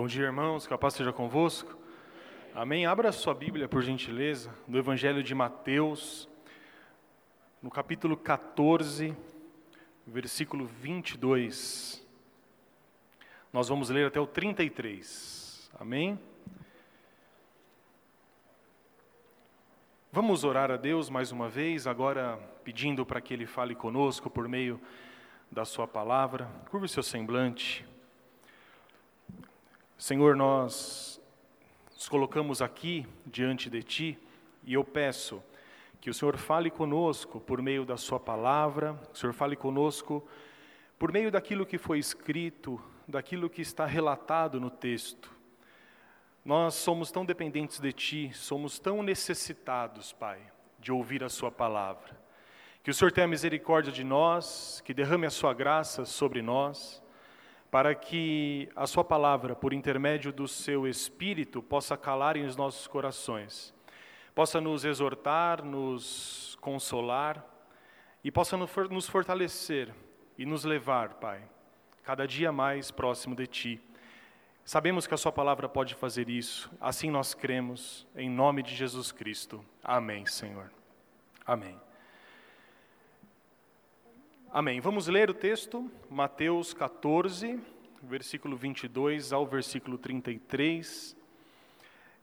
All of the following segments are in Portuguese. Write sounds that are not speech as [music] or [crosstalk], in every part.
Bom dia, irmãos, que a paz seja convosco. Amém. Abra sua Bíblia, por gentileza, no Evangelho de Mateus, no capítulo 14, versículo 22. Nós vamos ler até o 33. Amém. Vamos orar a Deus mais uma vez, agora pedindo para que Ele fale conosco por meio da Sua palavra. Curva o seu semblante. Senhor, nós nos colocamos aqui diante de Ti e eu peço que o Senhor fale conosco por meio da Sua palavra, que o Senhor fale conosco por meio daquilo que foi escrito, daquilo que está relatado no texto. Nós somos tão dependentes de Ti, somos tão necessitados, Pai, de ouvir a Sua palavra. Que o Senhor tenha misericórdia de nós, que derrame a Sua graça sobre nós para que a Sua palavra, por intermédio do Seu Espírito, possa calar em os nossos corações, possa nos exortar, nos consolar e possa nos fortalecer e nos levar, Pai, cada dia mais próximo de Ti. Sabemos que a Sua palavra pode fazer isso, assim nós cremos, em nome de Jesus Cristo. Amém, Senhor. Amém. Amém. Vamos ler o texto, Mateus 14, versículo 22 ao versículo 33.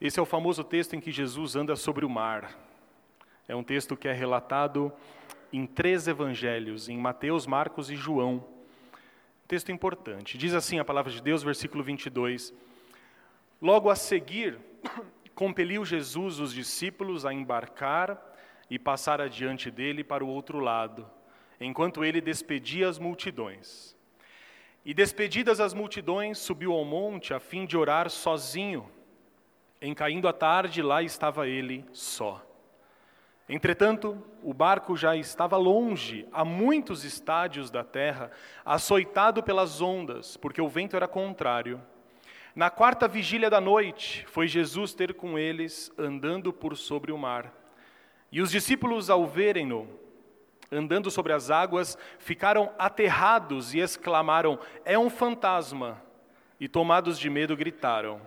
Esse é o famoso texto em que Jesus anda sobre o mar. É um texto que é relatado em três evangelhos, em Mateus, Marcos e João. Texto importante. Diz assim a palavra de Deus, versículo 22. Logo a seguir, [coughs] compeliu Jesus os discípulos a embarcar e passar adiante dele para o outro lado enquanto ele despedia as multidões. E despedidas as multidões, subiu ao monte a fim de orar sozinho. Em caindo a tarde, lá estava ele só. Entretanto, o barco já estava longe, a muitos estádios da terra, açoitado pelas ondas, porque o vento era contrário. Na quarta vigília da noite, foi Jesus ter com eles, andando por sobre o mar. E os discípulos, ao verem-no, andando sobre as águas, ficaram aterrados e exclamaram: É um fantasma! E tomados de medo, gritaram.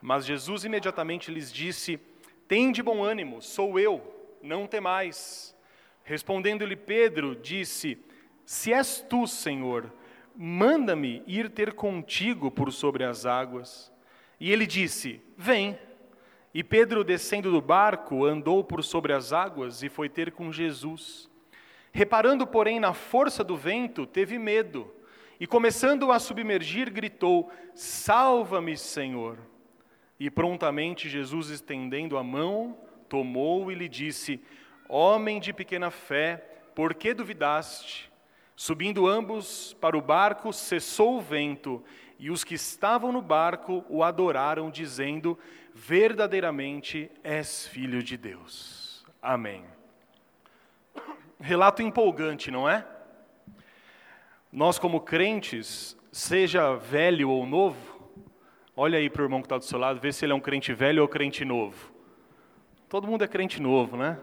Mas Jesus imediatamente lhes disse: Tende bom ânimo, sou eu, não temais. Respondendo-lhe Pedro, disse: Se és tu, Senhor, manda-me ir ter contigo por sobre as águas. E ele disse: Vem. E Pedro, descendo do barco, andou por sobre as águas e foi ter com Jesus. Reparando, porém, na força do vento, teve medo e, começando a submergir, gritou: Salva-me, Senhor! E prontamente Jesus, estendendo a mão, tomou e lhe disse: Homem de pequena fé, por que duvidaste? Subindo ambos para o barco, cessou o vento, e os que estavam no barco o adoraram, dizendo: Verdadeiramente és filho de Deus. Amém. Relato empolgante, não é? Nós, como crentes, seja velho ou novo, olha aí para o irmão que está do seu lado, vê se ele é um crente velho ou crente novo. Todo mundo é crente novo, né?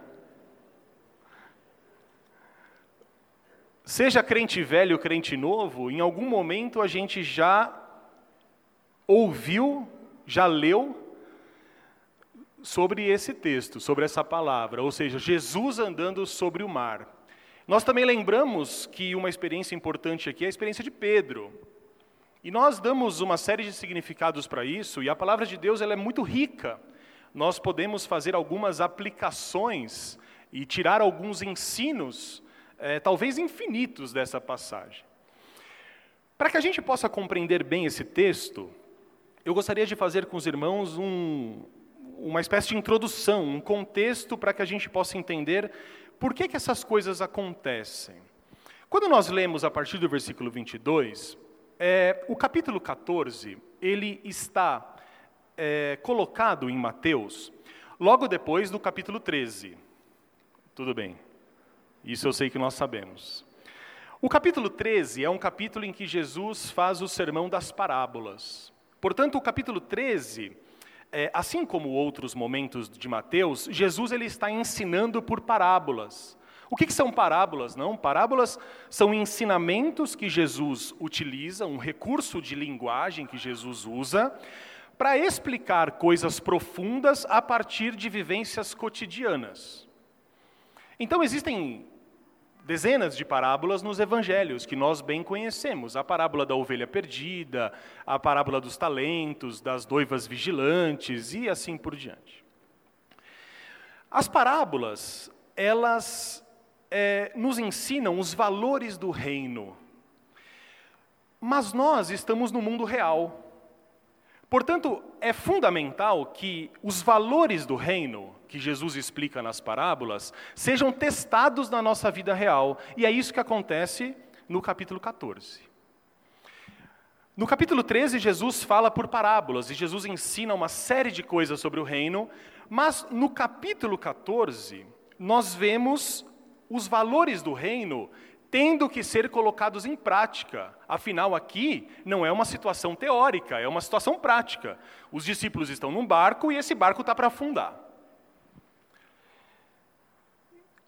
Seja crente velho ou crente novo, em algum momento a gente já ouviu, já leu sobre esse texto, sobre essa palavra, ou seja, Jesus andando sobre o mar. Nós também lembramos que uma experiência importante aqui é a experiência de Pedro. E nós damos uma série de significados para isso, e a palavra de Deus ela é muito rica. Nós podemos fazer algumas aplicações e tirar alguns ensinos, é, talvez infinitos, dessa passagem. Para que a gente possa compreender bem esse texto, eu gostaria de fazer com os irmãos um, uma espécie de introdução, um contexto para que a gente possa entender por que, que essas coisas acontecem. Quando nós lemos a partir do versículo 22, é, o capítulo 14, ele está é, colocado em Mateus logo depois do capítulo 13. Tudo bem, isso eu sei que nós sabemos. O capítulo 13 é um capítulo em que Jesus faz o sermão das parábolas. Portanto, o capítulo 13 é, assim como outros momentos de Mateus, Jesus ele está ensinando por parábolas. O que, que são parábolas? Não, parábolas são ensinamentos que Jesus utiliza, um recurso de linguagem que Jesus usa, para explicar coisas profundas a partir de vivências cotidianas. Então, existem dezenas de parábolas nos evangelhos que nós bem conhecemos. A parábola da ovelha perdida, a parábola dos talentos, das doivas vigilantes e assim por diante. As parábolas, elas é, nos ensinam os valores do reino. Mas nós estamos no mundo real. Portanto, é fundamental que os valores do reino, que Jesus explica nas parábolas, sejam testados na nossa vida real. E é isso que acontece no capítulo 14. No capítulo 13, Jesus fala por parábolas e Jesus ensina uma série de coisas sobre o reino, mas no capítulo 14, nós vemos os valores do reino tendo que ser colocados em prática. Afinal, aqui não é uma situação teórica, é uma situação prática. Os discípulos estão num barco e esse barco está para afundar.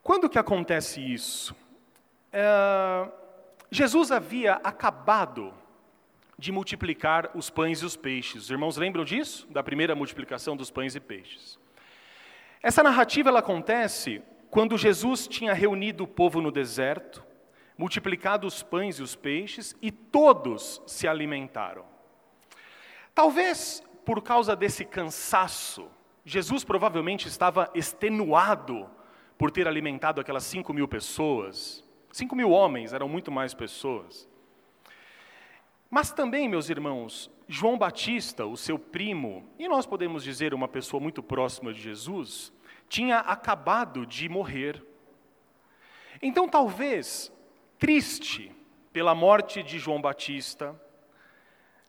Quando que acontece isso? É, Jesus havia acabado de multiplicar os pães e os peixes. Os irmãos lembram disso? Da primeira multiplicação dos pães e peixes. Essa narrativa ela acontece quando Jesus tinha reunido o povo no deserto, multiplicado os pães e os peixes, e todos se alimentaram. Talvez por causa desse cansaço, Jesus provavelmente estava extenuado por ter alimentado aquelas cinco mil pessoas. Cinco mil homens, eram muito mais pessoas. Mas também, meus irmãos, João Batista, o seu primo, e nós podemos dizer uma pessoa muito próxima de Jesus, tinha acabado de morrer. Então, talvez, triste pela morte de João Batista,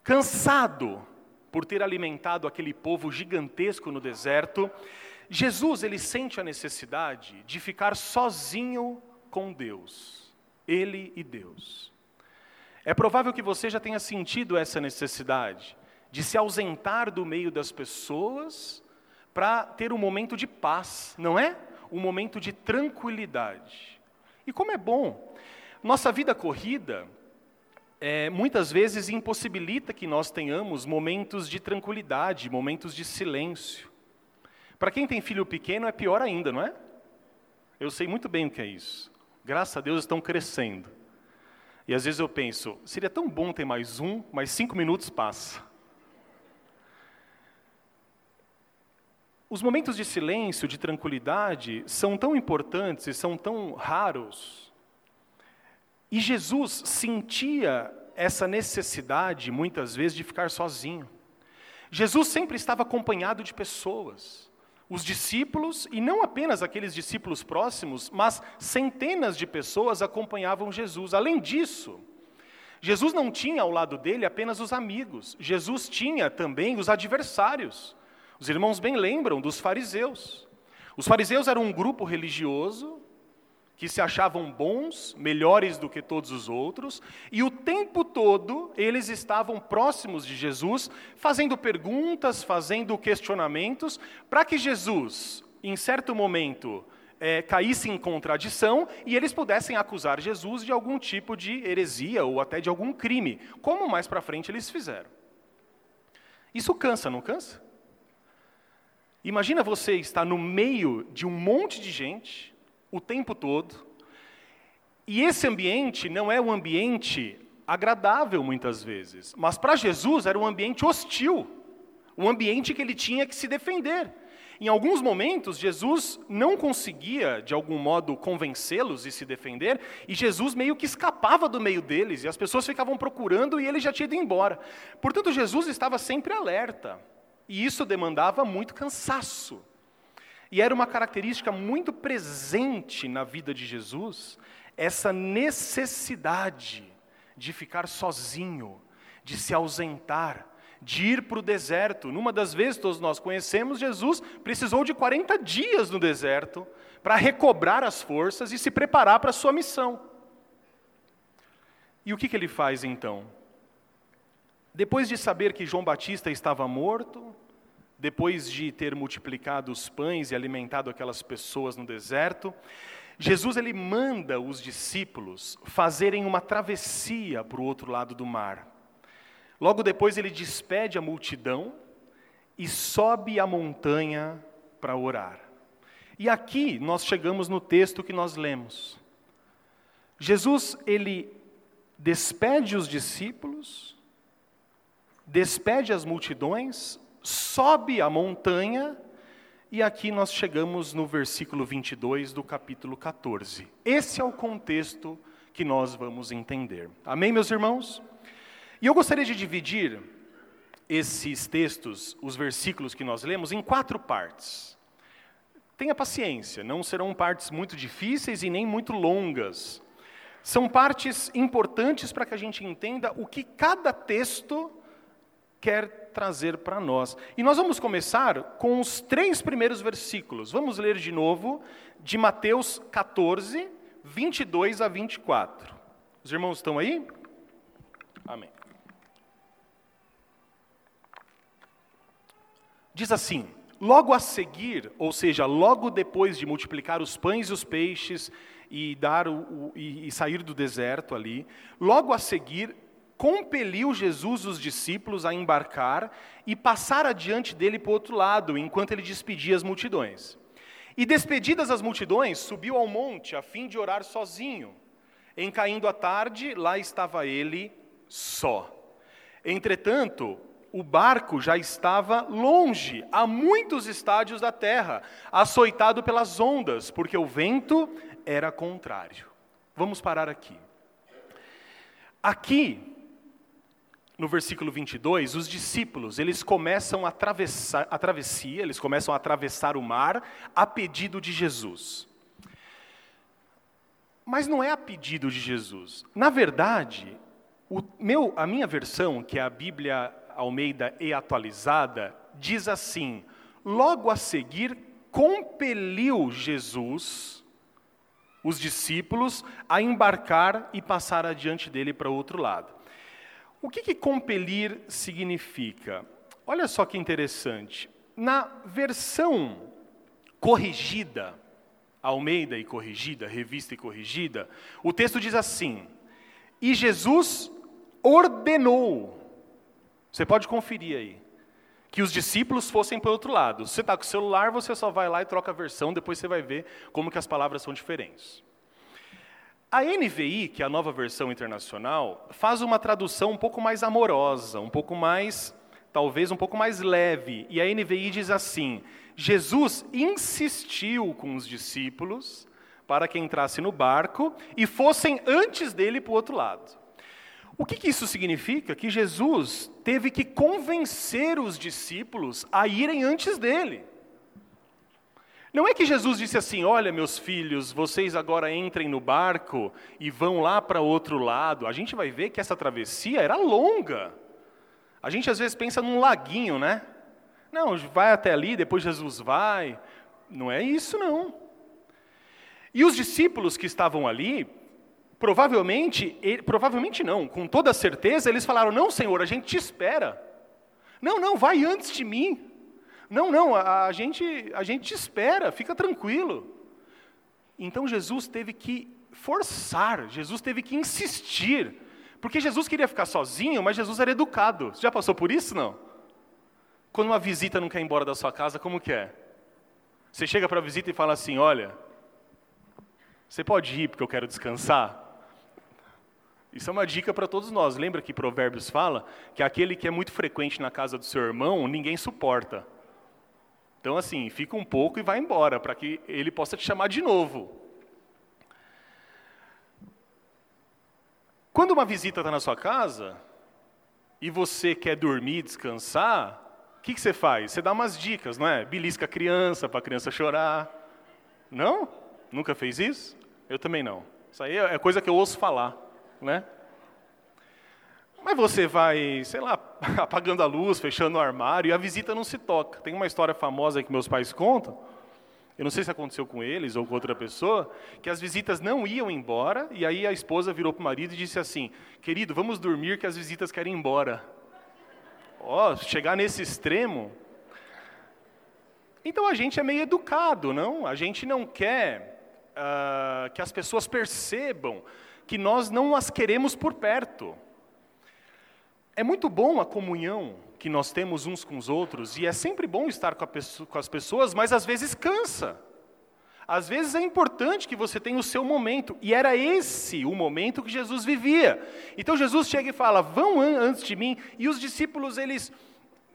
cansado por ter alimentado aquele povo gigantesco no deserto, Jesus ele sente a necessidade de ficar sozinho com Deus, ele e Deus. É provável que você já tenha sentido essa necessidade de se ausentar do meio das pessoas para ter um momento de paz, não é? Um momento de tranquilidade. E como é bom. Nossa vida corrida é, muitas vezes impossibilita que nós tenhamos momentos de tranquilidade, momentos de silêncio. Para quem tem filho pequeno é pior ainda, não é? Eu sei muito bem o que é isso. Graças a Deus estão crescendo. E às vezes eu penso, seria tão bom ter mais um, mais cinco minutos passa. Os momentos de silêncio, de tranquilidade, são tão importantes e são tão raros. E Jesus sentia essa necessidade, muitas vezes, de ficar sozinho. Jesus sempre estava acompanhado de pessoas. Os discípulos, e não apenas aqueles discípulos próximos, mas centenas de pessoas acompanhavam Jesus. Além disso, Jesus não tinha ao lado dele apenas os amigos, Jesus tinha também os adversários. Os irmãos bem lembram dos fariseus. Os fariseus eram um grupo religioso que se achavam bons, melhores do que todos os outros, e o tempo todo eles estavam próximos de Jesus, fazendo perguntas, fazendo questionamentos, para que Jesus, em certo momento, é, caísse em contradição e eles pudessem acusar Jesus de algum tipo de heresia ou até de algum crime, como mais para frente eles fizeram. Isso cansa, não cansa? Imagina você estar no meio de um monte de gente o tempo todo, e esse ambiente não é um ambiente agradável muitas vezes, mas para Jesus era um ambiente hostil, um ambiente que ele tinha que se defender. Em alguns momentos, Jesus não conseguia, de algum modo, convencê-los e se defender, e Jesus meio que escapava do meio deles, e as pessoas ficavam procurando e ele já tinha ido embora. Portanto, Jesus estava sempre alerta. E isso demandava muito cansaço. E era uma característica muito presente na vida de Jesus, essa necessidade de ficar sozinho, de se ausentar, de ir para o deserto. Numa das vezes todos nós conhecemos, Jesus precisou de 40 dias no deserto para recobrar as forças e se preparar para a sua missão. E o que, que ele faz então? Depois de saber que João Batista estava morto, depois de ter multiplicado os pães e alimentado aquelas pessoas no deserto, Jesus ele manda os discípulos fazerem uma travessia para o outro lado do mar. Logo depois ele despede a multidão e sobe a montanha para orar. E aqui nós chegamos no texto que nós lemos. Jesus ele despede os discípulos, despede as multidões, sobe a montanha e aqui nós chegamos no versículo 22 do capítulo 14. Esse é o contexto que nós vamos entender. Amém, meus irmãos? E eu gostaria de dividir esses textos, os versículos que nós lemos, em quatro partes. Tenha paciência, não serão partes muito difíceis e nem muito longas. São partes importantes para que a gente entenda o que cada texto quer trazer para nós. E nós vamos começar com os três primeiros versículos. Vamos ler de novo, de Mateus 14, 22 a 24. Os irmãos estão aí? Amém. Diz assim: Logo a seguir, ou seja, logo depois de multiplicar os pães e os peixes e dar o, o e, e sair do deserto ali, logo a seguir compeliu Jesus os discípulos a embarcar e passar adiante dele para o outro lado, enquanto ele despedia as multidões. E despedidas as multidões, subiu ao monte a fim de orar sozinho. Em caindo a tarde, lá estava ele só. Entretanto, o barco já estava longe, a muitos estádios da terra, açoitado pelas ondas, porque o vento era contrário. Vamos parar aqui. Aqui, no versículo 22, os discípulos, eles começam a, atravessar, a travessia, eles começam a atravessar o mar a pedido de Jesus. Mas não é a pedido de Jesus. Na verdade, o meu, a minha versão, que é a Bíblia Almeida e atualizada, diz assim: logo a seguir, compeliu Jesus os discípulos a embarcar e passar adiante dele para o outro lado. O que, que compelir significa? Olha só que interessante. Na versão corrigida, Almeida e corrigida, revista e corrigida, o texto diz assim: E Jesus ordenou. Você pode conferir aí. Que os discípulos fossem para o outro lado. Se você está com o celular, você só vai lá e troca a versão, depois você vai ver como que as palavras são diferentes. A NVI, que é a nova versão internacional, faz uma tradução um pouco mais amorosa, um pouco mais, talvez um pouco mais leve. E a NVI diz assim: Jesus insistiu com os discípulos para que entrasse no barco e fossem antes dele para o outro lado. O que, que isso significa? Que Jesus teve que convencer os discípulos a irem antes dele. Não é que Jesus disse assim: Olha, meus filhos, vocês agora entrem no barco e vão lá para outro lado. A gente vai ver que essa travessia era longa. A gente às vezes pensa num laguinho, né? Não, vai até ali, depois Jesus vai. Não é isso, não. E os discípulos que estavam ali, provavelmente, provavelmente não, com toda certeza, eles falaram: Não, Senhor, a gente te espera. Não, não, vai antes de mim. Não, não, a, a, gente, a gente te espera, fica tranquilo. Então Jesus teve que forçar, Jesus teve que insistir, porque Jesus queria ficar sozinho, mas Jesus era educado. Você já passou por isso, não? Quando uma visita não quer ir embora da sua casa, como que é? Você chega para a visita e fala assim, olha, você pode ir porque eu quero descansar? Isso é uma dica para todos nós. Lembra que Provérbios fala que aquele que é muito frequente na casa do seu irmão, ninguém suporta. Então, assim, fica um pouco e vai embora, para que ele possa te chamar de novo. Quando uma visita está na sua casa e você quer dormir, descansar, o que, que, você faz? Você dá umas dicas, não é? Belisca a criança para a criança chorar. Não? Nunca fez isso? Eu também não. Isso aí é coisa que eu ouço falar, né? Mas você vai, sei lá, [laughs] apagando a luz, fechando o armário e a visita não se toca. Tem uma história famosa que meus pais contam, eu não sei se aconteceu com eles ou com outra pessoa, que as visitas não iam embora e aí a esposa virou para o marido e disse assim: Querido, vamos dormir que as visitas querem ir embora. Ó, oh, chegar nesse extremo. Então a gente é meio educado, não? A gente não quer uh, que as pessoas percebam que nós não as queremos por perto. É muito bom a comunhão que nós temos uns com os outros, e é sempre bom estar com, pessoa, com as pessoas, mas às vezes cansa. Às vezes é importante que você tenha o seu momento, e era esse o momento que Jesus vivia. Então Jesus chega e fala: Vão antes de mim, e os discípulos, eles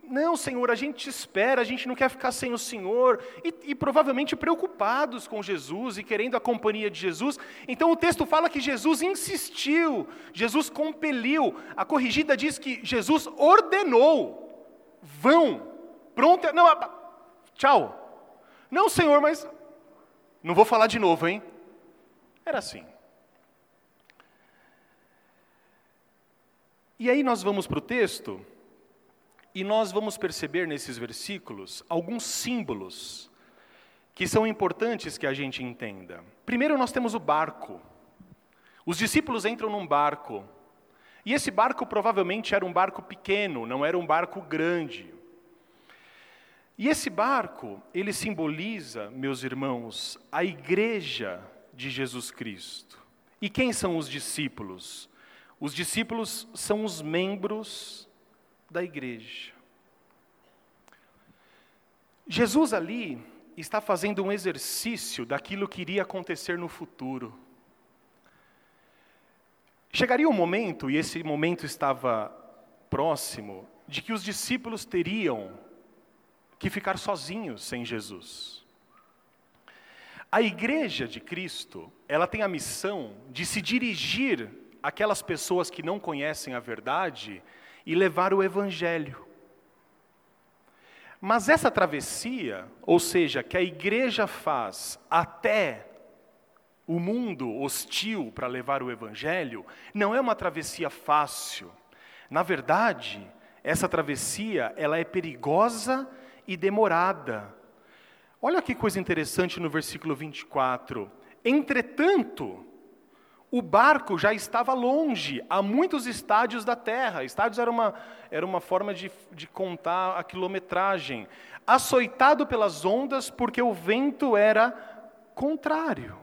não, Senhor, a gente espera, a gente não quer ficar sem o Senhor, e, e, provavelmente preocupados com Jesus e querendo a companhia de Jesus. Então o texto fala que Jesus insistiu, Jesus compeliu. A corrigida diz que Jesus ordenou: vão, pronto, não, tchau. Não, Senhor, mas não vou falar de novo, hein? Era assim. E aí nós vamos para o texto. E nós vamos perceber nesses versículos alguns símbolos que são importantes que a gente entenda. Primeiro, nós temos o barco. Os discípulos entram num barco. E esse barco provavelmente era um barco pequeno, não era um barco grande. E esse barco, ele simboliza, meus irmãos, a igreja de Jesus Cristo. E quem são os discípulos? Os discípulos são os membros da igreja. Jesus ali está fazendo um exercício daquilo que iria acontecer no futuro. Chegaria um momento, e esse momento estava próximo, de que os discípulos teriam que ficar sozinhos sem Jesus. A igreja de Cristo, ela tem a missão de se dirigir àquelas pessoas que não conhecem a verdade e levar o Evangelho. Mas essa travessia, ou seja, que a igreja faz até o mundo hostil para levar o Evangelho, não é uma travessia fácil. Na verdade, essa travessia ela é perigosa e demorada. Olha que coisa interessante no versículo 24. Entretanto, o barco já estava longe, a muitos estádios da terra. Estádios era uma, era uma forma de, de contar a quilometragem. Açoitado pelas ondas, porque o vento era contrário.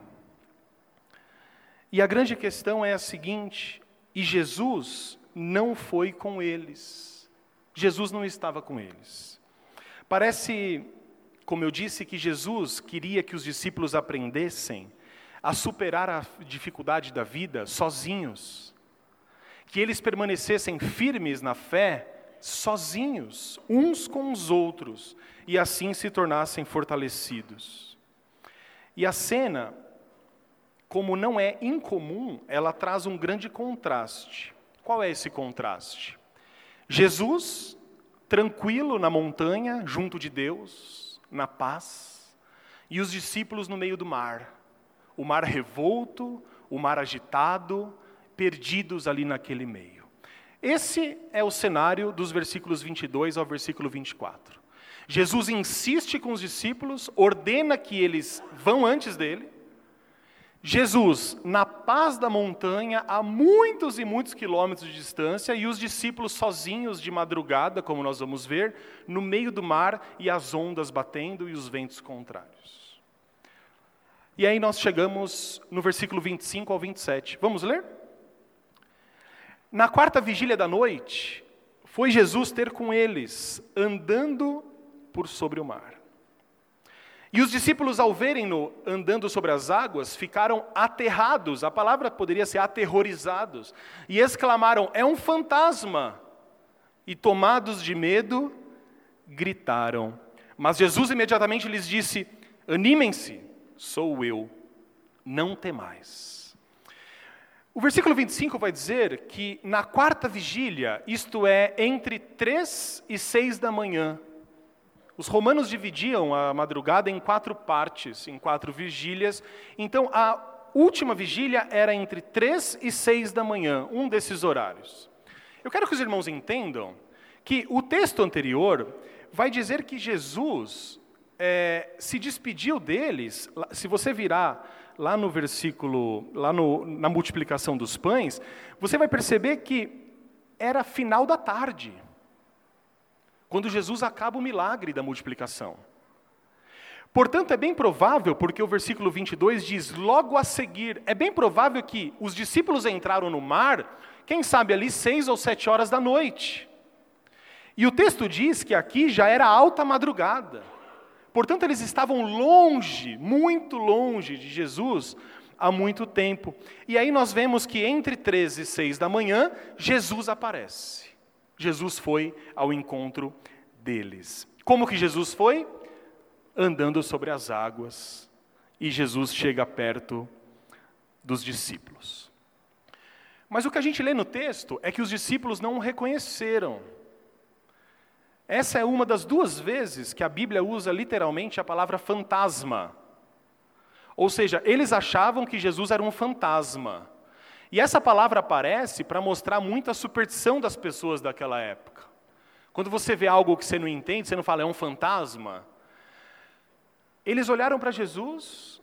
E a grande questão é a seguinte: e Jesus não foi com eles. Jesus não estava com eles. Parece, como eu disse, que Jesus queria que os discípulos aprendessem a superar a dificuldade da vida sozinhos. Que eles permanecessem firmes na fé sozinhos, uns com os outros, e assim se tornassem fortalecidos. E a cena, como não é incomum, ela traz um grande contraste. Qual é esse contraste? Jesus, tranquilo na montanha, junto de Deus, na paz, e os discípulos no meio do mar o mar revolto, o mar agitado, perdidos ali naquele meio. Esse é o cenário dos versículos 22 ao versículo 24. Jesus insiste com os discípulos, ordena que eles vão antes dele. Jesus, na paz da montanha, a muitos e muitos quilômetros de distância, e os discípulos sozinhos de madrugada, como nós vamos ver, no meio do mar e as ondas batendo e os ventos contrários. E aí nós chegamos no versículo 25 ao 27. Vamos ler? Na quarta vigília da noite, foi Jesus ter com eles, andando por sobre o mar. E os discípulos, ao verem-no andando sobre as águas, ficaram aterrados, a palavra poderia ser aterrorizados, e exclamaram: É um fantasma! E tomados de medo, gritaram. Mas Jesus imediatamente lhes disse: Animem-se, sou eu, não temais. O versículo 25 vai dizer que na quarta vigília, isto é, entre três e seis da manhã, os romanos dividiam a madrugada em quatro partes, em quatro vigílias. Então, a última vigília era entre três e seis da manhã, um desses horários. Eu quero que os irmãos entendam que o texto anterior vai dizer que Jesus é, se despediu deles, se você virar lá no versículo, lá no, na multiplicação dos pães, você vai perceber que era final da tarde, quando Jesus acaba o milagre da multiplicação. Portanto, é bem provável, porque o versículo 22 diz: logo a seguir, é bem provável que os discípulos entraram no mar, quem sabe ali seis ou sete horas da noite. E o texto diz que aqui já era alta madrugada. Portanto, eles estavam longe, muito longe de Jesus há muito tempo. E aí nós vemos que entre 13 e 6 da manhã, Jesus aparece. Jesus foi ao encontro deles. Como que Jesus foi? Andando sobre as águas. E Jesus chega perto dos discípulos. Mas o que a gente lê no texto é que os discípulos não o reconheceram. Essa é uma das duas vezes que a Bíblia usa literalmente a palavra fantasma. Ou seja, eles achavam que Jesus era um fantasma. E essa palavra aparece para mostrar muita superstição das pessoas daquela época. Quando você vê algo que você não entende, você não fala, é um fantasma. Eles olharam para Jesus,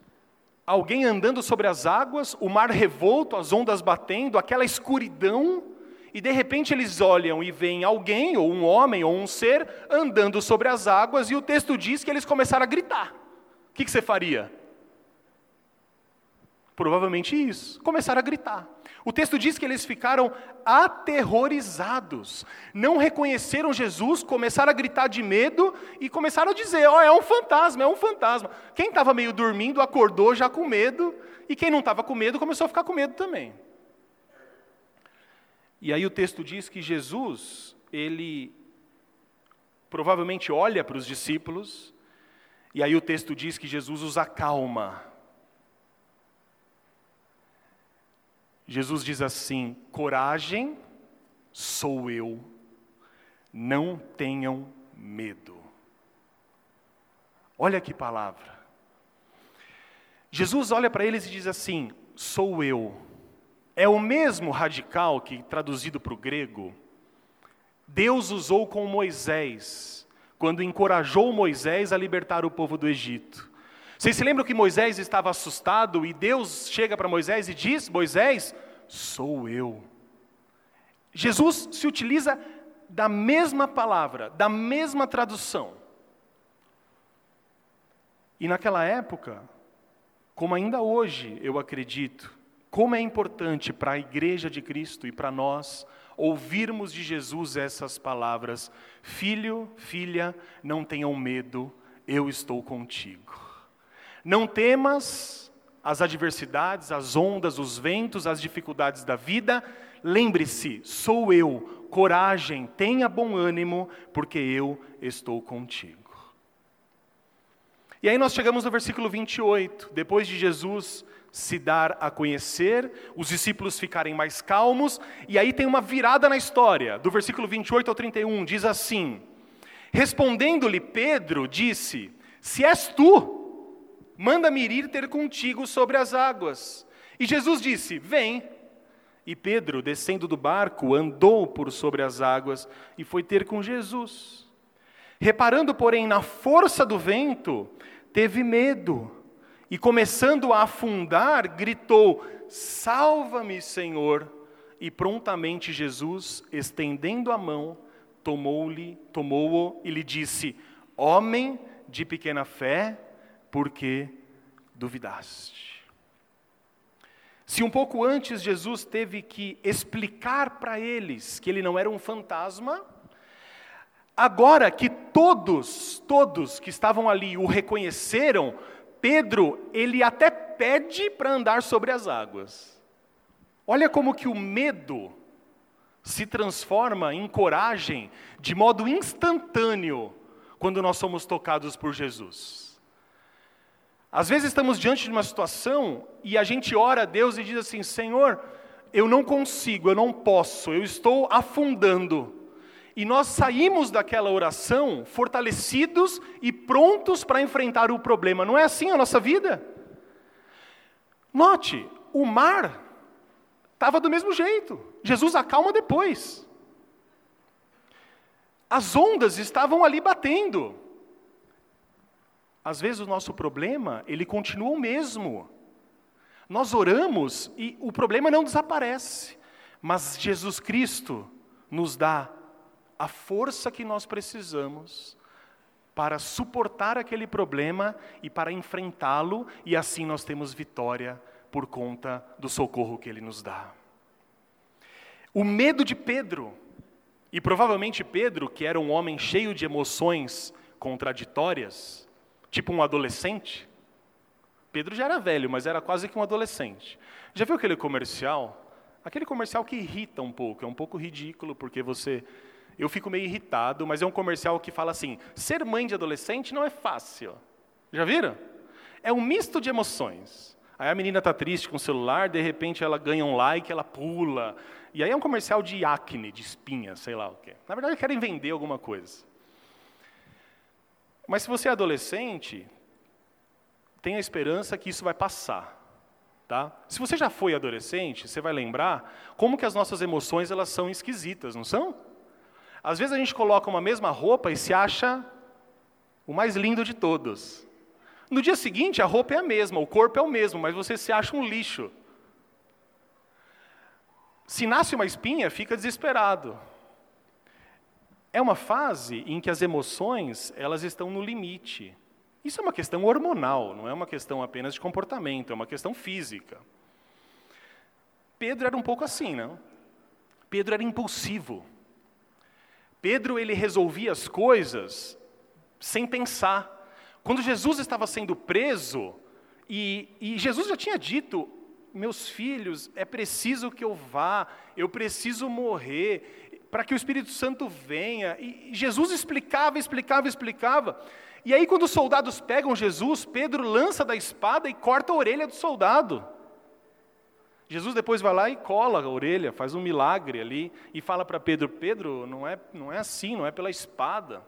alguém andando sobre as águas, o mar revolto, as ondas batendo, aquela escuridão, e de repente eles olham e veem alguém, ou um homem, ou um ser, andando sobre as águas, e o texto diz que eles começaram a gritar. O que, que você faria? Provavelmente isso. Começaram a gritar. O texto diz que eles ficaram aterrorizados. Não reconheceram Jesus, começaram a gritar de medo e começaram a dizer: Ó, oh, é um fantasma, é um fantasma. Quem estava meio dormindo acordou já com medo, e quem não estava com medo começou a ficar com medo também. E aí o texto diz que Jesus, ele provavelmente olha para os discípulos, e aí o texto diz que Jesus os acalma. Jesus diz assim: coragem, sou eu, não tenham medo. Olha que palavra. Jesus olha para eles e diz assim: sou eu é o mesmo radical que, traduzido para o grego, Deus usou com Moisés, quando encorajou Moisés a libertar o povo do Egito. Vocês se lembram que Moisés estava assustado e Deus chega para Moisés e diz: Moisés, sou eu. Jesus se utiliza da mesma palavra, da mesma tradução. E naquela época, como ainda hoje eu acredito, como é importante para a igreja de Cristo e para nós ouvirmos de Jesus essas palavras: Filho, filha, não tenham medo, eu estou contigo. Não temas as adversidades, as ondas, os ventos, as dificuldades da vida, lembre-se, sou eu, coragem, tenha bom ânimo, porque eu estou contigo. E aí nós chegamos no versículo 28, depois de Jesus se dar a conhecer, os discípulos ficarem mais calmos, e aí tem uma virada na história, do versículo 28 ao 31, diz assim: Respondendo-lhe Pedro, disse: Se és tu, manda-me ir ter contigo sobre as águas. E Jesus disse: Vem. E Pedro, descendo do barco, andou por sobre as águas e foi ter com Jesus. Reparando, porém, na força do vento, teve medo e começando a afundar, gritou: Salva-me, Senhor! E prontamente Jesus, estendendo a mão, tomou-lhe, tomou-o e lhe disse: Homem de pequena fé, por que duvidaste? Se um pouco antes Jesus teve que explicar para eles que ele não era um fantasma, agora que todos, todos que estavam ali o reconheceram, Pedro, ele até pede para andar sobre as águas. Olha como que o medo se transforma em coragem de modo instantâneo quando nós somos tocados por Jesus. Às vezes estamos diante de uma situação e a gente ora a Deus e diz assim: Senhor, eu não consigo, eu não posso, eu estou afundando. E nós saímos daquela oração fortalecidos e prontos para enfrentar o problema. Não é assim a nossa vida? Note, o mar estava do mesmo jeito. Jesus acalma depois. As ondas estavam ali batendo. Às vezes o nosso problema, ele continua o mesmo. Nós oramos e o problema não desaparece. Mas Jesus Cristo nos dá a força que nós precisamos para suportar aquele problema e para enfrentá-lo, e assim nós temos vitória por conta do socorro que ele nos dá. O medo de Pedro, e provavelmente Pedro, que era um homem cheio de emoções contraditórias, tipo um adolescente. Pedro já era velho, mas era quase que um adolescente. Já viu aquele comercial? Aquele comercial que irrita um pouco, é um pouco ridículo, porque você. Eu fico meio irritado, mas é um comercial que fala assim: ser mãe de adolescente não é fácil. Já viram? É um misto de emoções. Aí a menina está triste com o celular, de repente ela ganha um like, ela pula. E aí é um comercial de acne, de espinha, sei lá o quê. Na verdade, querem vender alguma coisa. Mas se você é adolescente, tenha esperança que isso vai passar. Tá? Se você já foi adolescente, você vai lembrar como que as nossas emoções elas são esquisitas, não são? Às vezes a gente coloca uma mesma roupa e se acha o mais lindo de todos. No dia seguinte, a roupa é a mesma, o corpo é o mesmo, mas você se acha um lixo. Se nasce uma espinha, fica desesperado. É uma fase em que as emoções, elas estão no limite. Isso é uma questão hormonal, não é uma questão apenas de comportamento, é uma questão física. Pedro era um pouco assim, não? Pedro era impulsivo. Pedro ele resolvia as coisas sem pensar. Quando Jesus estava sendo preso, e, e Jesus já tinha dito: meus filhos, é preciso que eu vá, eu preciso morrer, para que o Espírito Santo venha. E Jesus explicava, explicava, explicava. E aí, quando os soldados pegam Jesus, Pedro lança da espada e corta a orelha do soldado. Jesus depois vai lá e cola a orelha, faz um milagre ali e fala para Pedro: Pedro, não é, não é assim, não é pela espada.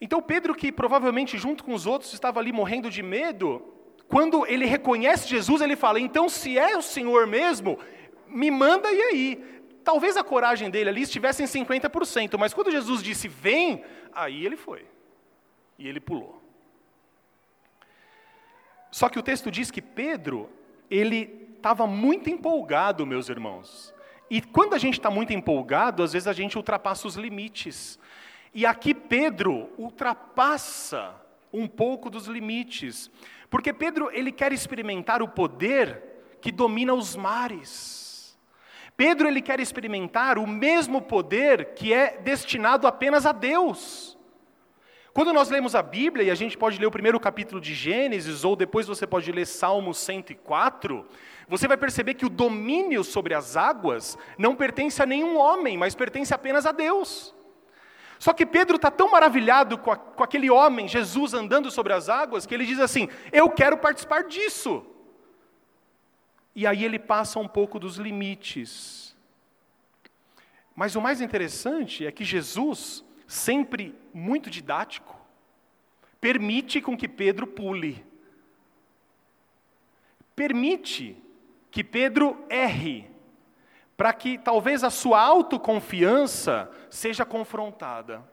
Então Pedro, que provavelmente junto com os outros estava ali morrendo de medo, quando ele reconhece Jesus, ele fala: então, se é o Senhor mesmo, me manda e aí. Talvez a coragem dele ali estivesse em 50%, mas quando Jesus disse vem, aí ele foi. E ele pulou. Só que o texto diz que Pedro, ele estava muito empolgado, meus irmãos. E quando a gente está muito empolgado, às vezes a gente ultrapassa os limites. E aqui Pedro ultrapassa um pouco dos limites, porque Pedro ele quer experimentar o poder que domina os mares. Pedro ele quer experimentar o mesmo poder que é destinado apenas a Deus. Quando nós lemos a Bíblia, e a gente pode ler o primeiro capítulo de Gênesis, ou depois você pode ler Salmo 104, você vai perceber que o domínio sobre as águas não pertence a nenhum homem, mas pertence apenas a Deus. Só que Pedro está tão maravilhado com, a, com aquele homem, Jesus, andando sobre as águas, que ele diz assim: Eu quero participar disso. E aí ele passa um pouco dos limites. Mas o mais interessante é que Jesus, sempre muito didático, permite com que Pedro pule. Permite que Pedro erre para que talvez a sua autoconfiança seja confrontada.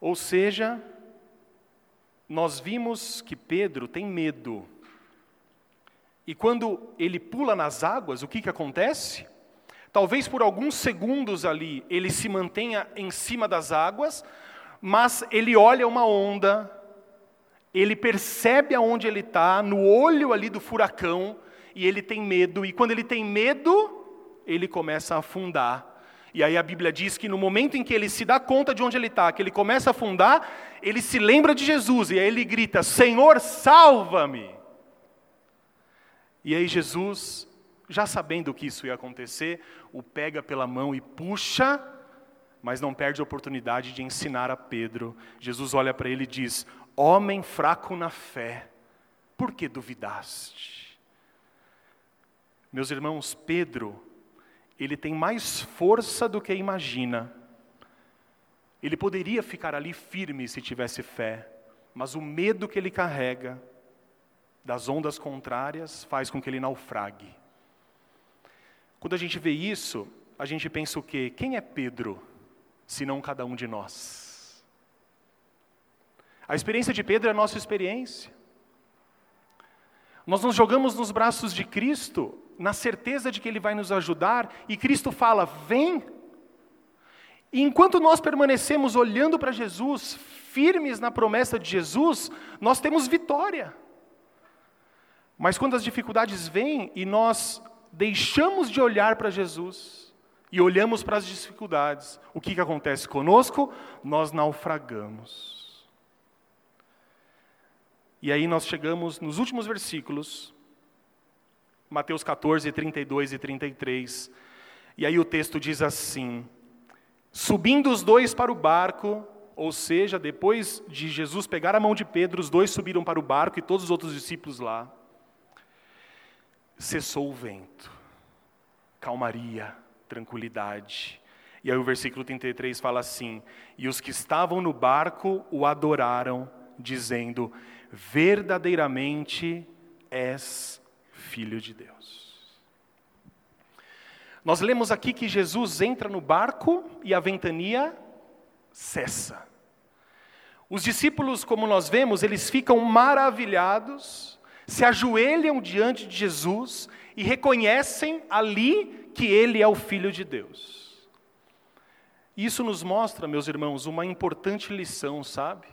Ou seja, nós vimos que Pedro tem medo. E quando ele pula nas águas, o que, que acontece? Talvez por alguns segundos ali ele se mantenha em cima das águas, mas ele olha uma onda, ele percebe aonde ele está, no olho ali do furacão, e ele tem medo, e quando ele tem medo, ele começa a afundar. E aí a Bíblia diz que no momento em que ele se dá conta de onde ele está, que ele começa a afundar, ele se lembra de Jesus, e aí ele grita: Senhor, salva-me! E aí Jesus, já sabendo que isso ia acontecer, o pega pela mão e puxa, mas não perde a oportunidade de ensinar a Pedro. Jesus olha para ele e diz: Homem fraco na fé, por que duvidaste? Meus irmãos, Pedro, ele tem mais força do que imagina. Ele poderia ficar ali firme se tivesse fé, mas o medo que ele carrega das ondas contrárias faz com que ele naufrague. Quando a gente vê isso, a gente pensa o quê? Quem é Pedro, se não cada um de nós? A experiência de Pedro é a nossa experiência. Nós nos jogamos nos braços de Cristo na certeza de que Ele vai nos ajudar, e Cristo fala: vem. E enquanto nós permanecemos olhando para Jesus, firmes na promessa de Jesus, nós temos vitória. Mas quando as dificuldades vêm e nós deixamos de olhar para Jesus e olhamos para as dificuldades, o que, que acontece conosco? Nós naufragamos. E aí nós chegamos nos últimos versículos, Mateus 14, 32 e 33. E aí o texto diz assim: Subindo os dois para o barco, ou seja, depois de Jesus pegar a mão de Pedro, os dois subiram para o barco e todos os outros discípulos lá. Cessou o vento, calmaria, tranquilidade. E aí o versículo 33 fala assim: E os que estavam no barco o adoraram, dizendo: Verdadeiramente és filho de Deus. Nós lemos aqui que Jesus entra no barco e a ventania cessa. Os discípulos, como nós vemos, eles ficam maravilhados, se ajoelham diante de Jesus e reconhecem ali que ele é o Filho de Deus. Isso nos mostra, meus irmãos, uma importante lição, sabe?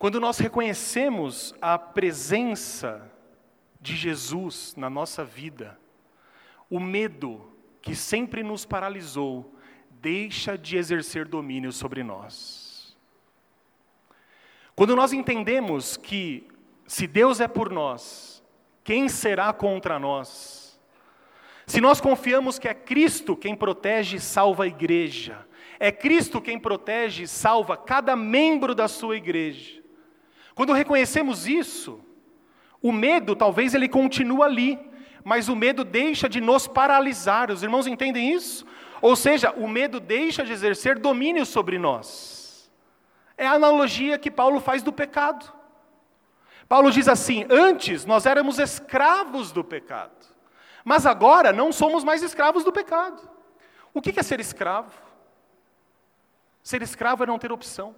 Quando nós reconhecemos a presença de Jesus na nossa vida, o medo que sempre nos paralisou deixa de exercer domínio sobre nós. Quando nós entendemos que se Deus é por nós, quem será contra nós? Se nós confiamos que é Cristo quem protege e salva a igreja, é Cristo quem protege e salva cada membro da sua igreja. Quando reconhecemos isso, o medo talvez ele continue ali, mas o medo deixa de nos paralisar. Os irmãos entendem isso? Ou seja, o medo deixa de exercer domínio sobre nós. É a analogia que Paulo faz do pecado. Paulo diz assim: antes nós éramos escravos do pecado, mas agora não somos mais escravos do pecado. O que é ser escravo? Ser escravo é não ter opção.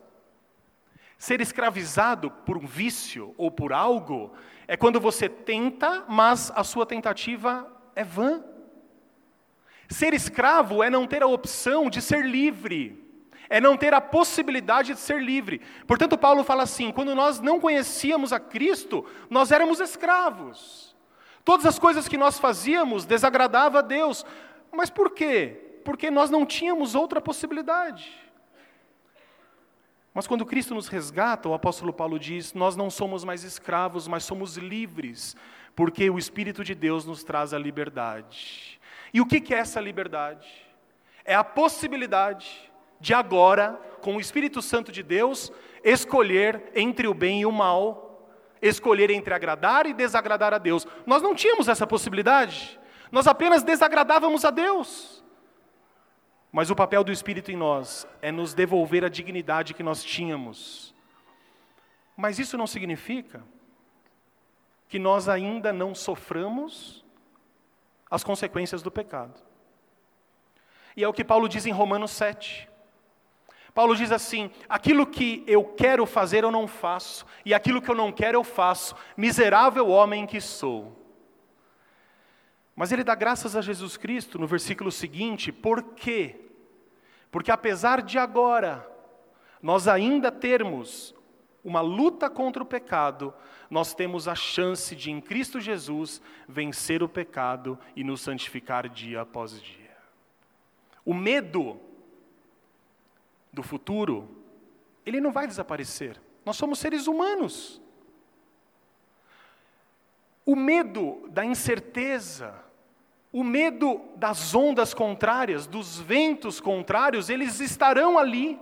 Ser escravizado por um vício ou por algo é quando você tenta, mas a sua tentativa é vã. Ser escravo é não ter a opção de ser livre, é não ter a possibilidade de ser livre. Portanto, Paulo fala assim: quando nós não conhecíamos a Cristo, nós éramos escravos. Todas as coisas que nós fazíamos desagradava a Deus. Mas por quê? Porque nós não tínhamos outra possibilidade. Mas quando Cristo nos resgata, o apóstolo Paulo diz: nós não somos mais escravos, mas somos livres, porque o Espírito de Deus nos traz a liberdade. E o que é essa liberdade? É a possibilidade de agora, com o Espírito Santo de Deus, escolher entre o bem e o mal, escolher entre agradar e desagradar a Deus. Nós não tínhamos essa possibilidade, nós apenas desagradávamos a Deus. Mas o papel do Espírito em nós é nos devolver a dignidade que nós tínhamos. Mas isso não significa que nós ainda não soframos as consequências do pecado. E é o que Paulo diz em Romanos 7. Paulo diz assim: aquilo que eu quero fazer eu não faço, e aquilo que eu não quero eu faço, miserável homem que sou. Mas ele dá graças a Jesus Cristo no versículo seguinte, por quê? Porque apesar de agora nós ainda termos uma luta contra o pecado, nós temos a chance de, em Cristo Jesus, vencer o pecado e nos santificar dia após dia. O medo do futuro, ele não vai desaparecer. Nós somos seres humanos. O medo da incerteza, o medo das ondas contrárias, dos ventos contrários, eles estarão ali,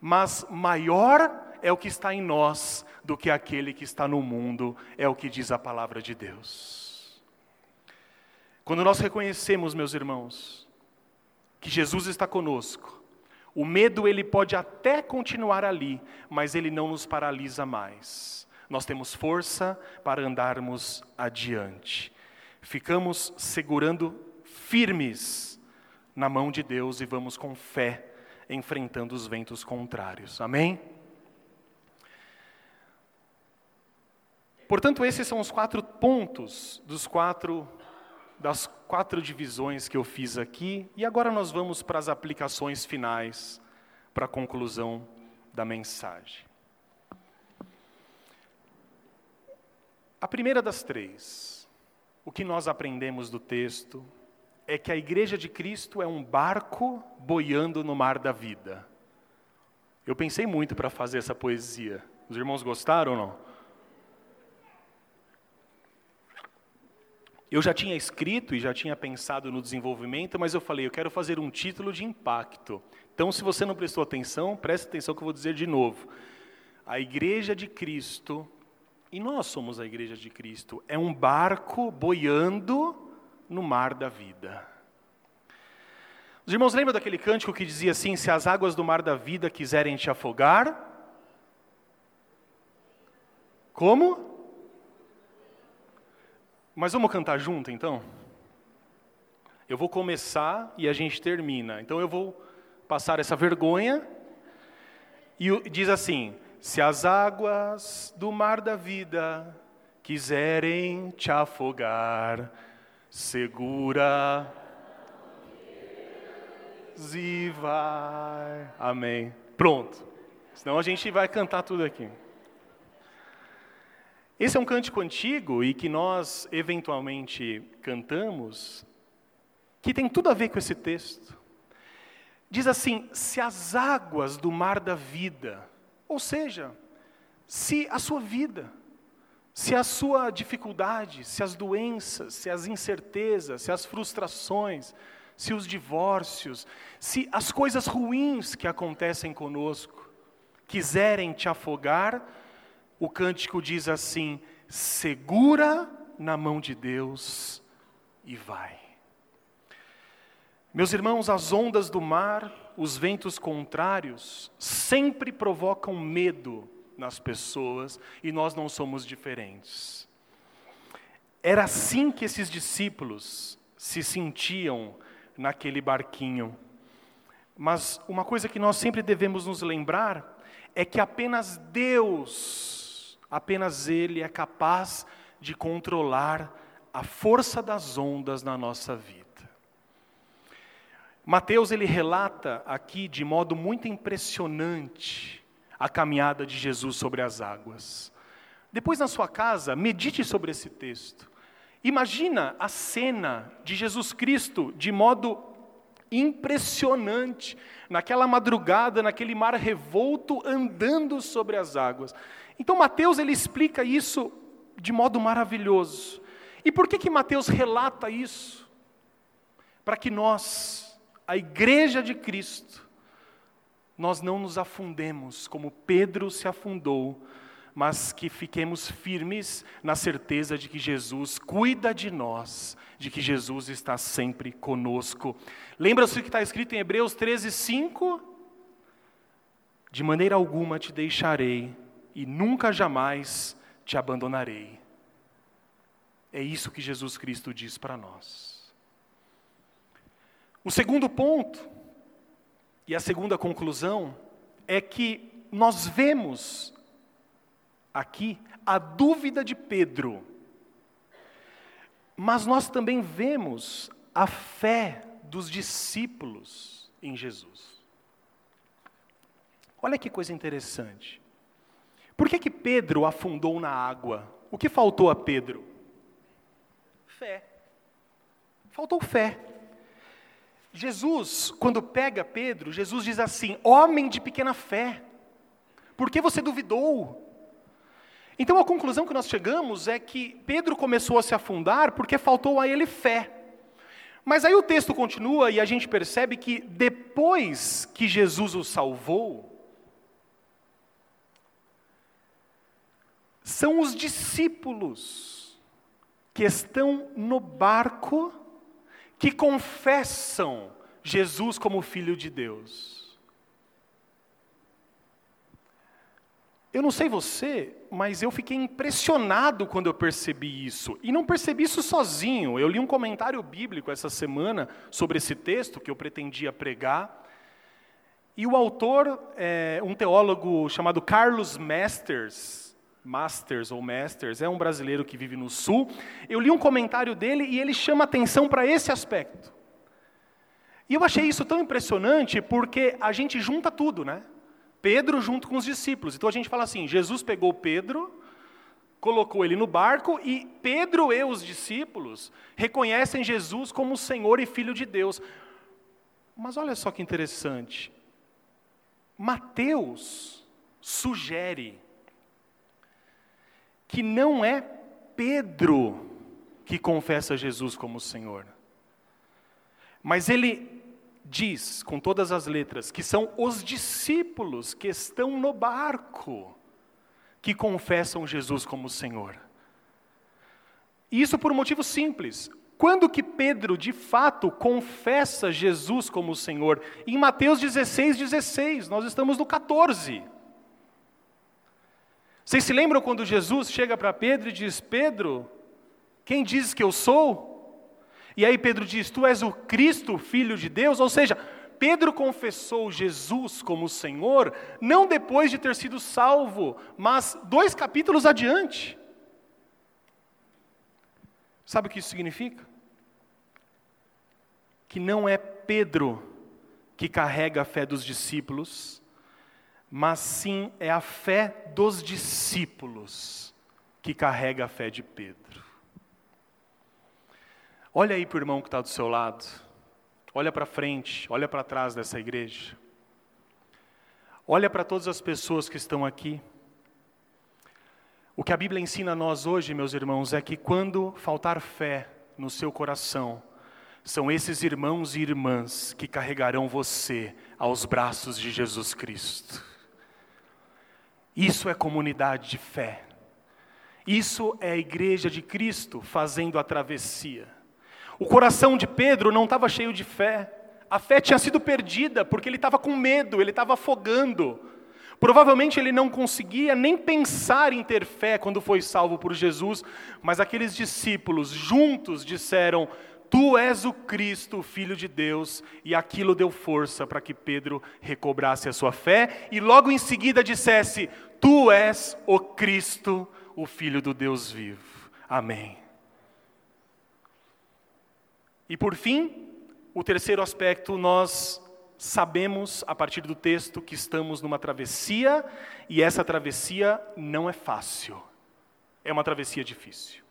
mas maior é o que está em nós do que aquele que está no mundo, é o que diz a palavra de Deus. Quando nós reconhecemos, meus irmãos, que Jesus está conosco, o medo ele pode até continuar ali, mas ele não nos paralisa mais. Nós temos força para andarmos adiante ficamos segurando firmes na mão de Deus e vamos com fé enfrentando os ventos contrários. Amém? Portanto, esses são os quatro pontos dos quatro das quatro divisões que eu fiz aqui e agora nós vamos para as aplicações finais, para a conclusão da mensagem. A primeira das três, o que nós aprendemos do texto é que a igreja de Cristo é um barco boiando no mar da vida. Eu pensei muito para fazer essa poesia. Os irmãos gostaram ou não? Eu já tinha escrito e já tinha pensado no desenvolvimento, mas eu falei, eu quero fazer um título de impacto. Então, se você não prestou atenção, preste atenção que eu vou dizer de novo. A igreja de Cristo, e nós somos a igreja de Cristo, é um barco boiando no mar da vida. Os irmãos lembram daquele cântico que dizia assim: Se as águas do mar da vida quiserem te afogar, como? Mas vamos cantar junto então? Eu vou começar e a gente termina. Então eu vou passar essa vergonha e diz assim: Se as águas do mar da vida quiserem te afogar, segura e vai. Amém. Pronto. Senão a gente vai cantar tudo aqui. Esse é um cântico antigo e que nós eventualmente cantamos, que tem tudo a ver com esse texto. Diz assim: se as águas do mar da vida, ou seja, se a sua vida, se a sua dificuldade, se as doenças, se as incertezas, se as frustrações, se os divórcios, se as coisas ruins que acontecem conosco quiserem te afogar, o cântico diz assim: segura na mão de Deus e vai. Meus irmãos, as ondas do mar, os ventos contrários, sempre provocam medo nas pessoas e nós não somos diferentes. Era assim que esses discípulos se sentiam naquele barquinho. Mas uma coisa que nós sempre devemos nos lembrar é que apenas Deus Apenas Ele é capaz de controlar a força das ondas na nossa vida. Mateus ele relata aqui de modo muito impressionante a caminhada de Jesus sobre as águas. Depois na sua casa, medite sobre esse texto. Imagina a cena de Jesus Cristo de modo impressionante, naquela madrugada, naquele mar revolto, andando sobre as águas. Então Mateus ele explica isso de modo maravilhoso. E por que que Mateus relata isso? Para que nós, a igreja de Cristo, nós não nos afundemos como Pedro se afundou, mas que fiquemos firmes na certeza de que Jesus cuida de nós, de que Jesus está sempre conosco. Lembra-se que está escrito em Hebreus 13, 5? De maneira alguma te deixarei, e nunca jamais te abandonarei. É isso que Jesus Cristo diz para nós. O segundo ponto, e a segunda conclusão, é que nós vemos aqui a dúvida de Pedro, mas nós também vemos a fé dos discípulos em Jesus. Olha que coisa interessante. Por que, que Pedro afundou na água? O que faltou a Pedro? Fé. Faltou fé. Jesus, quando pega Pedro, Jesus diz assim: Homem de pequena fé, por que você duvidou? Então a conclusão que nós chegamos é que Pedro começou a se afundar porque faltou a ele fé. Mas aí o texto continua e a gente percebe que depois que Jesus o salvou, são os discípulos que estão no barco que confessam Jesus como Filho de Deus. Eu não sei você, mas eu fiquei impressionado quando eu percebi isso. E não percebi isso sozinho. Eu li um comentário bíblico essa semana sobre esse texto que eu pretendia pregar. E o autor, é, um teólogo chamado Carlos Masters, Masters ou Masters, é um brasileiro que vive no sul. Eu li um comentário dele e ele chama atenção para esse aspecto. E eu achei isso tão impressionante porque a gente junta tudo, né? Pedro junto com os discípulos. Então a gente fala assim: Jesus pegou Pedro, colocou ele no barco e Pedro e os discípulos reconhecem Jesus como Senhor e Filho de Deus. Mas olha só que interessante. Mateus sugere que não é Pedro que confessa Jesus como Senhor. Mas ele diz, com todas as letras, que são os discípulos que estão no barco que confessam Jesus como Senhor. E isso por um motivo simples. Quando que Pedro, de fato, confessa Jesus como Senhor? Em Mateus 16, 16, nós estamos no 14. Vocês se lembram quando Jesus chega para Pedro e diz: Pedro, quem diz que eu sou? E aí Pedro diz: Tu és o Cristo, filho de Deus? Ou seja, Pedro confessou Jesus como Senhor, não depois de ter sido salvo, mas dois capítulos adiante. Sabe o que isso significa? Que não é Pedro que carrega a fé dos discípulos, mas sim é a fé dos discípulos que carrega a fé de Pedro. Olha aí para o irmão que está do seu lado. Olha para frente, olha para trás dessa igreja. Olha para todas as pessoas que estão aqui. O que a Bíblia ensina a nós hoje, meus irmãos, é que quando faltar fé no seu coração, são esses irmãos e irmãs que carregarão você aos braços de Jesus Cristo. Isso é comunidade de fé. Isso é a igreja de Cristo fazendo a travessia. O coração de Pedro não estava cheio de fé. A fé tinha sido perdida porque ele estava com medo, ele estava afogando. Provavelmente ele não conseguia nem pensar em ter fé quando foi salvo por Jesus, mas aqueles discípulos juntos disseram: Tu és o Cristo, o Filho de Deus, e aquilo deu força para que Pedro recobrasse a sua fé e logo em seguida dissesse: Tu és o Cristo, o Filho do Deus vivo. Amém. E por fim, o terceiro aspecto, nós sabemos a partir do texto que estamos numa travessia e essa travessia não é fácil. É uma travessia difícil.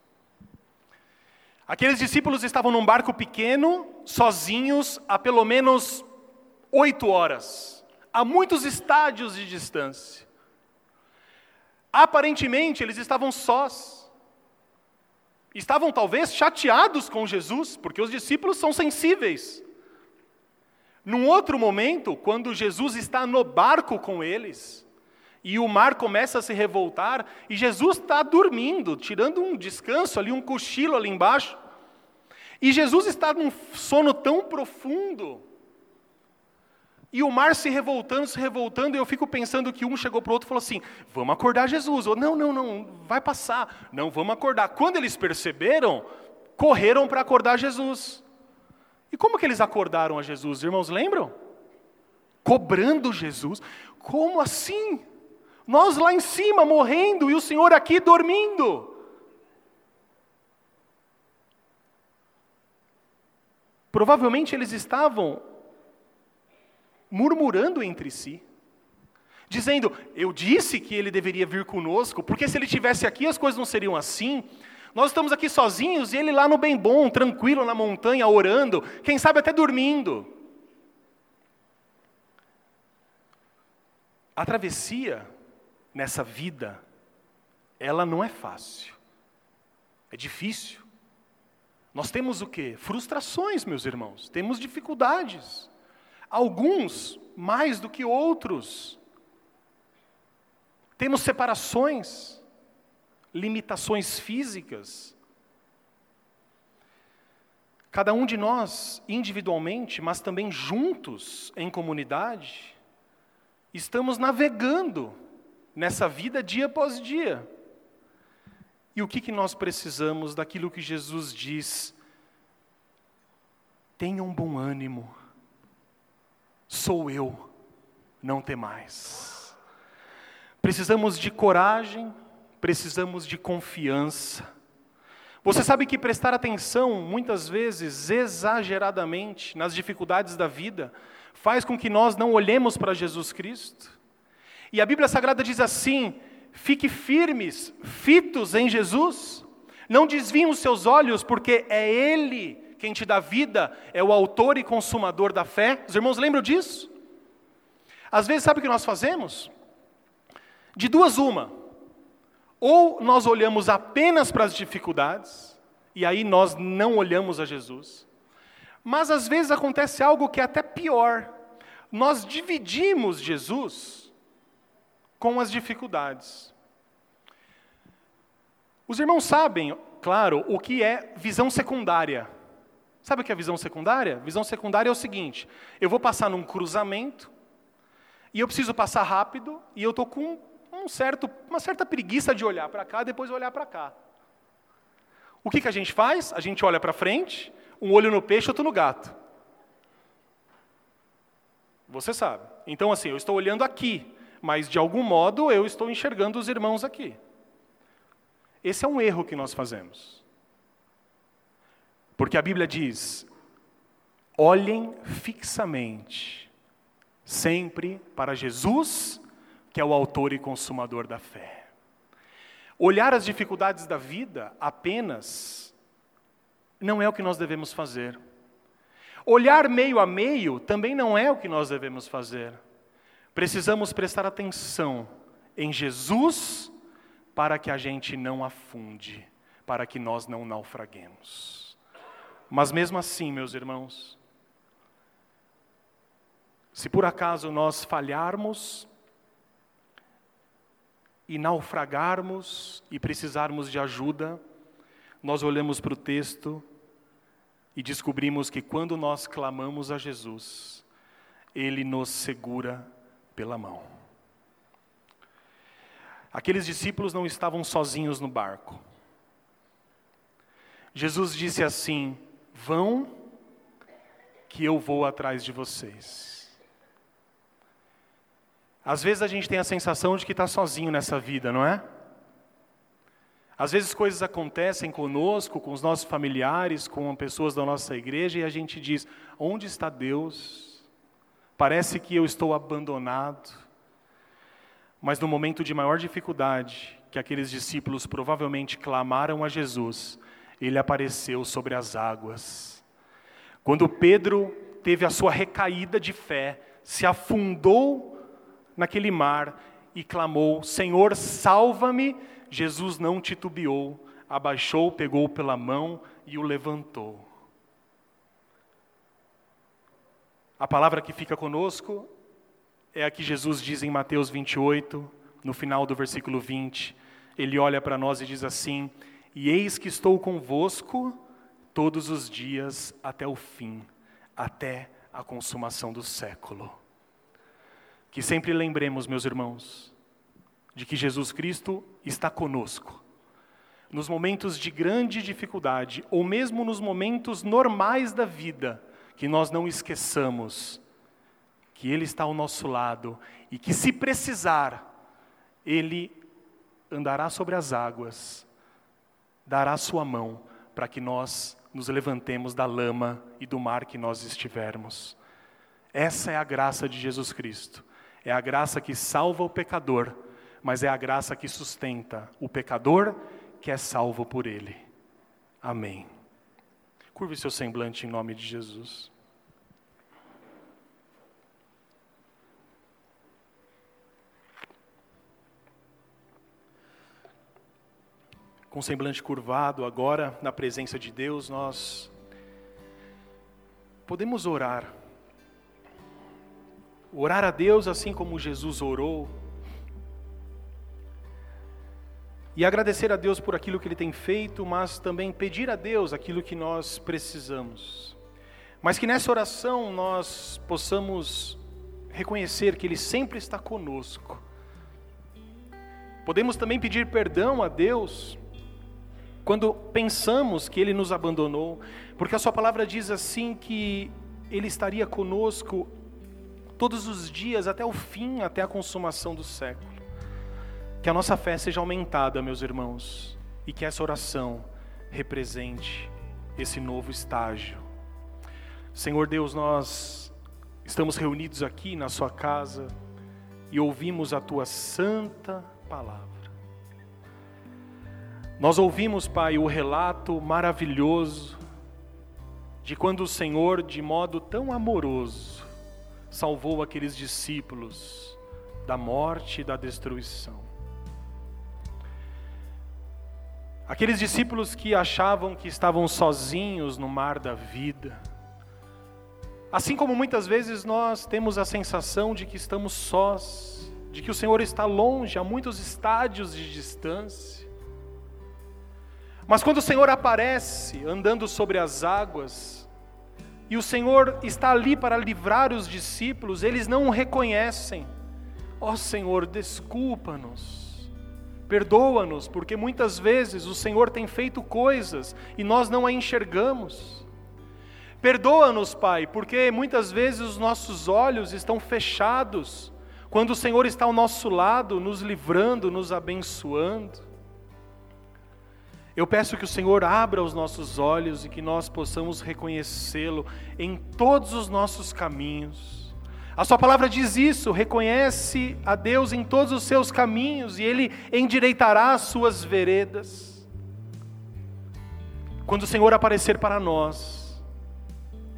Aqueles discípulos estavam num barco pequeno, sozinhos, há pelo menos oito horas, a muitos estádios de distância. Aparentemente, eles estavam sós. Estavam talvez chateados com Jesus, porque os discípulos são sensíveis. Num outro momento, quando Jesus está no barco com eles, e o mar começa a se revoltar, e Jesus está dormindo, tirando um descanso ali, um cochilo ali embaixo, e Jesus está num sono tão profundo, e o mar se revoltando, se revoltando, e eu fico pensando que um chegou para o outro e falou assim: vamos acordar Jesus. Ou, não, não, não, vai passar. Não, vamos acordar. Quando eles perceberam, correram para acordar Jesus. E como que eles acordaram a Jesus? Irmãos, lembram? Cobrando Jesus. Como assim? Nós lá em cima morrendo e o Senhor aqui dormindo. Provavelmente eles estavam murmurando entre si, dizendo: Eu disse que ele deveria vir conosco, porque se ele tivesse aqui as coisas não seriam assim. Nós estamos aqui sozinhos e ele lá no bem bom, tranquilo na montanha, orando, quem sabe até dormindo. A travessia nessa vida, ela não é fácil, é difícil. Nós temos o que? Frustrações, meus irmãos, temos dificuldades alguns mais do que outros. Temos separações, limitações físicas. Cada um de nós, individualmente, mas também juntos, em comunidade, estamos navegando nessa vida dia após dia. E o que, que nós precisamos daquilo que Jesus diz? Tenham bom ânimo sou eu, não tem mais. Precisamos de coragem, precisamos de confiança. Você sabe que prestar atenção, muitas vezes, exageradamente, nas dificuldades da vida, faz com que nós não olhemos para Jesus Cristo? E a Bíblia Sagrada diz assim: fique firmes, fitos em Jesus, não desviem os seus olhos, porque é Ele quem te dá vida, é o autor e consumador da fé. Os irmãos lembram disso? Às vezes, sabe o que nós fazemos? De duas, uma. Ou nós olhamos apenas para as dificuldades, e aí nós não olhamos a Jesus. Mas às vezes acontece algo que é até pior. Nós dividimos Jesus com as dificuldades. Os irmãos sabem, claro, o que é visão secundária. Sabe o que é visão secundária? Visão secundária é o seguinte: eu vou passar num cruzamento e eu preciso passar rápido e eu estou com um certo, uma certa preguiça de olhar para cá depois olhar para cá. O que, que a gente faz? A gente olha para frente, um olho no peixe, outro no gato. Você sabe. Então, assim, eu estou olhando aqui, mas de algum modo eu estou enxergando os irmãos aqui. Esse é um erro que nós fazemos. Porque a Bíblia diz: olhem fixamente, sempre para Jesus, que é o autor e consumador da fé. Olhar as dificuldades da vida apenas não é o que nós devemos fazer. Olhar meio a meio também não é o que nós devemos fazer. Precisamos prestar atenção em Jesus para que a gente não afunde, para que nós não naufraguemos. Mas mesmo assim, meus irmãos, se por acaso nós falharmos e naufragarmos e precisarmos de ajuda, nós olhamos para o texto e descobrimos que quando nós clamamos a Jesus, Ele nos segura pela mão. Aqueles discípulos não estavam sozinhos no barco. Jesus disse assim: Vão, que eu vou atrás de vocês. Às vezes a gente tem a sensação de que está sozinho nessa vida, não é? Às vezes coisas acontecem conosco, com os nossos familiares, com pessoas da nossa igreja, e a gente diz: onde está Deus? Parece que eu estou abandonado. Mas no momento de maior dificuldade, que aqueles discípulos provavelmente clamaram a Jesus, ele apareceu sobre as águas. Quando Pedro teve a sua recaída de fé, se afundou naquele mar e clamou: Senhor, salva-me. Jesus não titubeou, abaixou, pegou pela mão e o levantou. A palavra que fica conosco é a que Jesus diz em Mateus 28, no final do versículo 20. Ele olha para nós e diz assim: E eis que estou convosco todos os dias até o fim, até a consumação do século. Que sempre lembremos, meus irmãos, de que Jesus Cristo está conosco. Nos momentos de grande dificuldade, ou mesmo nos momentos normais da vida, que nós não esqueçamos que Ele está ao nosso lado e que, se precisar, Ele andará sobre as águas, dará Sua mão para que nós nos levantemos da lama e do mar que nós estivermos. Essa é a graça de Jesus Cristo. É a graça que salva o pecador, mas é a graça que sustenta o pecador que é salvo por ele. Amém. Curve seu semblante em nome de Jesus. Com semblante curvado, agora, na presença de Deus, nós podemos orar Orar a Deus assim como Jesus orou. E agradecer a Deus por aquilo que Ele tem feito, mas também pedir a Deus aquilo que nós precisamos. Mas que nessa oração nós possamos reconhecer que Ele sempre está conosco. Podemos também pedir perdão a Deus quando pensamos que Ele nos abandonou, porque a Sua palavra diz assim que Ele estaria conosco todos os dias até o fim, até a consumação do século. Que a nossa fé seja aumentada, meus irmãos, e que essa oração represente esse novo estágio. Senhor Deus, nós estamos reunidos aqui na Sua casa e ouvimos a Tua santa palavra. Nós ouvimos, Pai, o relato maravilhoso de quando o Senhor, de modo tão amoroso, salvou aqueles discípulos da morte e da destruição. Aqueles discípulos que achavam que estavam sozinhos no mar da vida. Assim como muitas vezes nós temos a sensação de que estamos sós, de que o Senhor está longe, a muitos estádios de distância. Mas quando o Senhor aparece andando sobre as águas, e o Senhor está ali para livrar os discípulos, eles não o reconhecem. Ó oh, Senhor, desculpa-nos, perdoa-nos, porque muitas vezes o Senhor tem feito coisas e nós não a enxergamos. Perdoa-nos, Pai, porque muitas vezes os nossos olhos estão fechados, quando o Senhor está ao nosso lado, nos livrando, nos abençoando. Eu peço que o Senhor abra os nossos olhos e que nós possamos reconhecê-lo em todos os nossos caminhos. A Sua palavra diz isso: reconhece a Deus em todos os seus caminhos e Ele endireitará as suas veredas. Quando o Senhor aparecer para nós,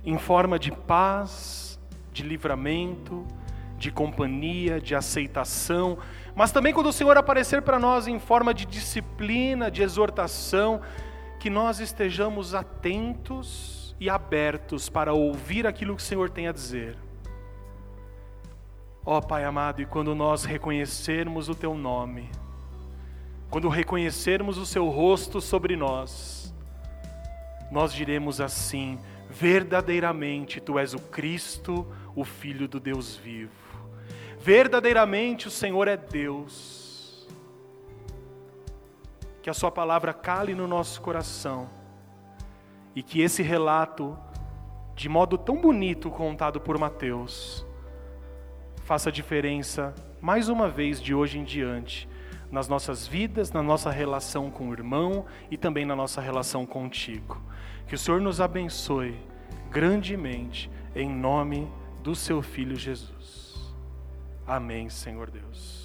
em forma de paz, de livramento, de companhia, de aceitação, mas também quando o Senhor aparecer para nós em forma de disciplina, de exortação, que nós estejamos atentos e abertos para ouvir aquilo que o Senhor tem a dizer. Ó oh, Pai amado, e quando nós reconhecermos o Teu nome, quando reconhecermos o Seu rosto sobre nós, nós diremos assim: verdadeiramente Tu és o Cristo, o Filho do Deus vivo. Verdadeiramente o Senhor é Deus. Que a Sua palavra cale no nosso coração e que esse relato, de modo tão bonito contado por Mateus, faça diferença mais uma vez de hoje em diante nas nossas vidas, na nossa relação com o irmão e também na nossa relação contigo. Que o Senhor nos abençoe grandemente em nome do seu filho Jesus. Amém, Senhor Deus.